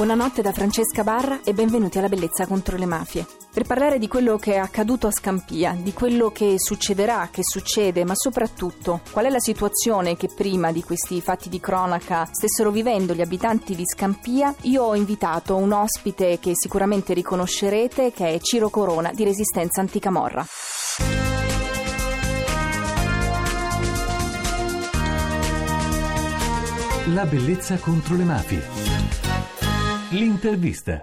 Buonanotte da Francesca Barra e benvenuti alla Bellezza contro le mafie. Per parlare di quello che è accaduto a Scampia, di quello che succederà, che succede, ma soprattutto qual è la situazione che prima di questi fatti di cronaca stessero vivendo gli abitanti di Scampia, io ho invitato un ospite che sicuramente riconoscerete, che è Ciro Corona di Resistenza Anticamorra. La bellezza contro le mafie. L'intervista.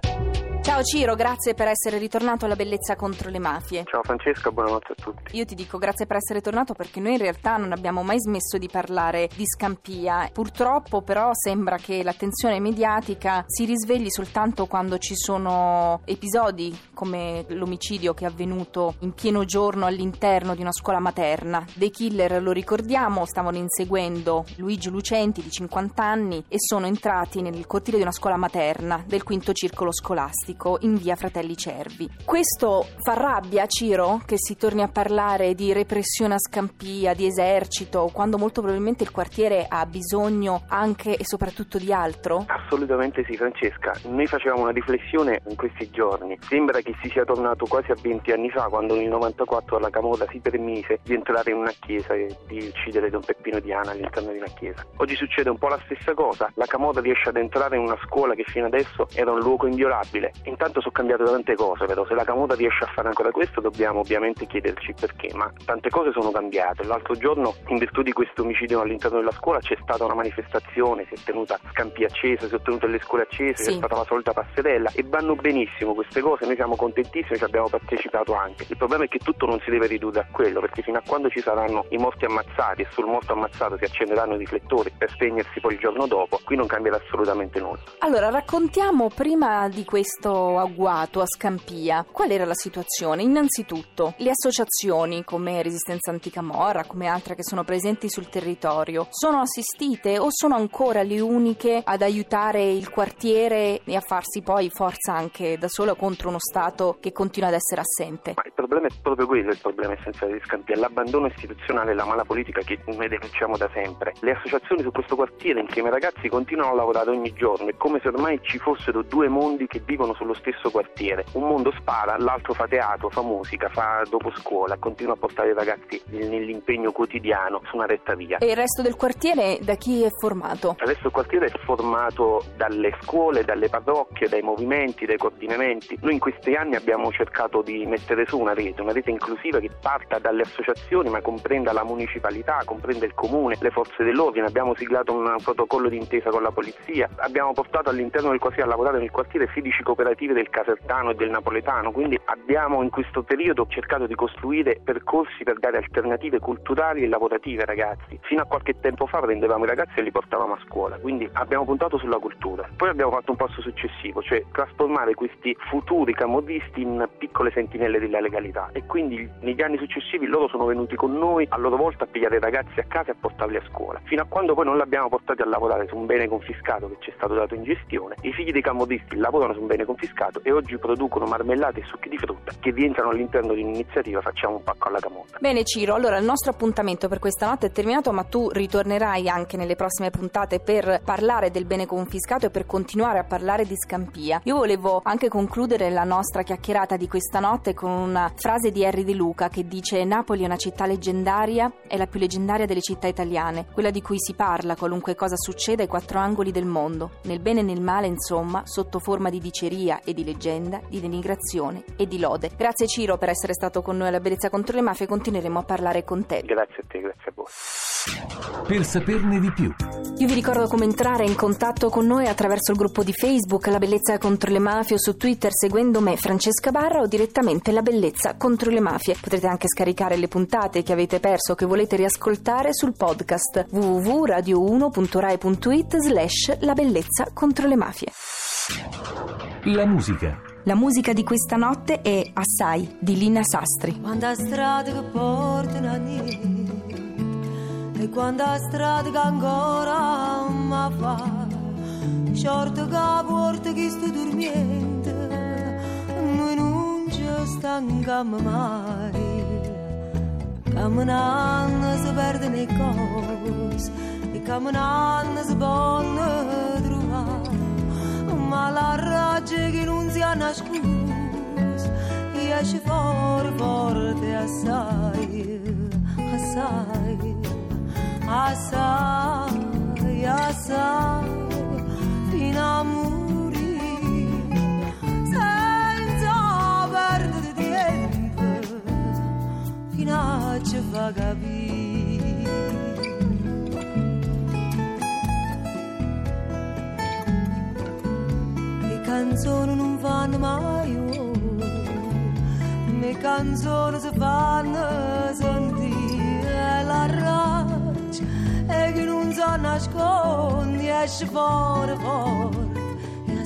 Ciao Ciro, grazie per essere ritornato alla bellezza contro le mafie. Ciao Francesca, buonanotte a tutti. Io ti dico grazie per essere tornato perché noi in realtà non abbiamo mai smesso di parlare di Scampia. Purtroppo però sembra che l'attenzione mediatica si risvegli soltanto quando ci sono episodi come l'omicidio che è avvenuto in pieno giorno all'interno di una scuola materna. Dei killer, lo ricordiamo, stavano inseguendo Luigi Lucenti di 50 anni e sono entrati nel cortile di una scuola materna del quinto circolo scolastico in via Fratelli Cervi. Questo fa rabbia, Ciro, che si torni a parlare di repressione a Scampia, di esercito, quando molto probabilmente il quartiere ha bisogno anche e soprattutto di altro? Assolutamente sì, Francesca. Noi facevamo una riflessione in questi giorni. Sembra che si sia tornato quasi a 20 anni fa, quando nel 94 la Camorra si permise di entrare in una chiesa e di uccidere Don Peppino Diana all'interno di una chiesa. Oggi succede un po' la stessa cosa. La Camorra riesce ad entrare in una scuola che fino adesso era un luogo inviolabile Intanto sono cambiate tante cose, però se la Camuta riesce a fare ancora questo dobbiamo ovviamente chiederci perché, ma tante cose sono cambiate. L'altro giorno, in virtù di questo omicidio all'interno della scuola, c'è stata una manifestazione, si è tenuta scampi accese, tenuta le scuole accese, sì. è stata la solita passerella e vanno benissimo queste cose, noi siamo contentissimi, ci abbiamo partecipato anche. Il problema è che tutto non si deve ridurre a quello, perché fino a quando ci saranno i morti ammazzati e sul morto ammazzato si accenderanno i riflettori per spegnersi poi il giorno dopo, qui non cambierà assolutamente nulla. Allora, raccontiamo prima di questo agguato a Scampia, qual era la situazione? Innanzitutto, le associazioni come Resistenza Anticamorra, come altre che sono presenti sul territorio, sono assistite o sono ancora le uniche ad aiutare il quartiere e a farsi poi forza anche da solo contro uno Stato che continua ad essere assente? Ma il problema è proprio quello, il problema essenziale di Scampia, l'abbandono istituzionale e la mala politica che noi denunciamo da sempre. Le associazioni su questo quartiere insieme ai ragazzi continuano a lavorare ogni giorno, è come se ormai ci fossero due mondi che vivono sullo stesso quartiere. Un mondo spara, l'altro fa teatro, fa musica, fa dopo scuola, continua a portare i ragazzi nell'impegno quotidiano su una retta via. E il resto del quartiere da chi è formato? Adesso il quartiere è formato dalle scuole, dalle parrocchie, dai movimenti, dai coordinamenti. Noi in questi anni abbiamo cercato di mettere su una rete, una rete inclusiva che parta dalle associazioni ma comprenda la municipalità, comprenda il comune, le forze dell'ordine. Abbiamo siglato un protocollo d'intesa con la polizia, abbiamo portato all'interno del quartiere a lavorare nel quartiere 16 cooperative del casertano e del napoletano, quindi abbiamo in questo periodo cercato di costruire percorsi per dare alternative culturali e lavorative ai ragazzi. Fino a qualche tempo fa prendevamo i ragazzi e li portavamo a scuola, quindi abbiamo puntato sulla cultura. Poi abbiamo fatto un passo successivo, cioè trasformare questi futuri camorristi in piccole sentinelle della legalità e quindi negli anni successivi loro sono venuti con noi a loro volta a pigliare i ragazzi a casa e a portarli a scuola, fino a quando poi non li abbiamo portati a lavorare su un bene confiscato che ci è stato dato in gestione. I figli dei camorristi lavorano su un bene confiscato e oggi producono marmellate e succhi di frutta che rientrano all'interno di un'iniziativa Facciamo un pacco alla camota. Bene Ciro, allora il nostro appuntamento per questa notte è terminato ma tu ritornerai anche nelle prossime puntate per parlare del bene confiscato e per continuare a parlare di Scampia. Io volevo anche concludere la nostra chiacchierata di questa notte con una frase di Harry De Luca che dice Napoli è una città leggendaria, è la più leggendaria delle città italiane, quella di cui si parla qualunque cosa succeda ai quattro angoli del mondo, nel bene e nel male insomma, sotto forma di diceria e di leggenda, di denigrazione e di lode. Grazie Ciro per essere stato con noi alla Bellezza contro le mafie, continueremo a parlare con te. Grazie a te, grazie a voi. Per saperne di più. Io vi ricordo come entrare in contatto con noi attraverso il gruppo di Facebook La Bellezza contro le Mafie o su Twitter seguendo me Francesca Barra o direttamente La Bellezza contro le Mafie. Potrete anche scaricare le puntate che avete perso o che volete riascoltare sul podcast www.radio1.rai.it slash La Bellezza contro le Mafie. La musica. La musica di questa notte è Assai di Lina Sastri. Quando strade che portano a niente e quando strade che ancora non fa, short che porta che sto dormiente stancam mai Camminando si perde nei cose E camminando si bonne trovare Ma la raggio che non si ha nascosto Esce fuori forte assai Assai Assai Assai Fino a morire Senza perdere tempo Fino a ci fa capire Le canzoni non fanno mai. Le canzoni si fanno sentire che non si nasconde Esce fuori forte E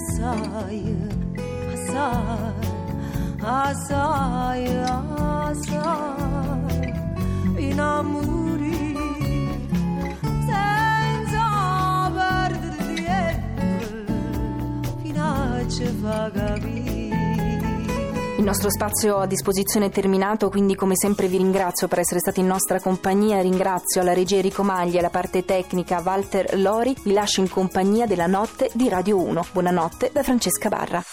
assai, Il nostro spazio a disposizione è terminato, quindi come sempre vi ringrazio per essere stati in nostra compagnia, ringrazio la regia Enrico Maglia e la parte tecnica Walter Lori, vi lascio in compagnia della notte di Radio 1. Buonanotte da Francesca Barra.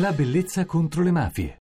La bellezza contro le mafie.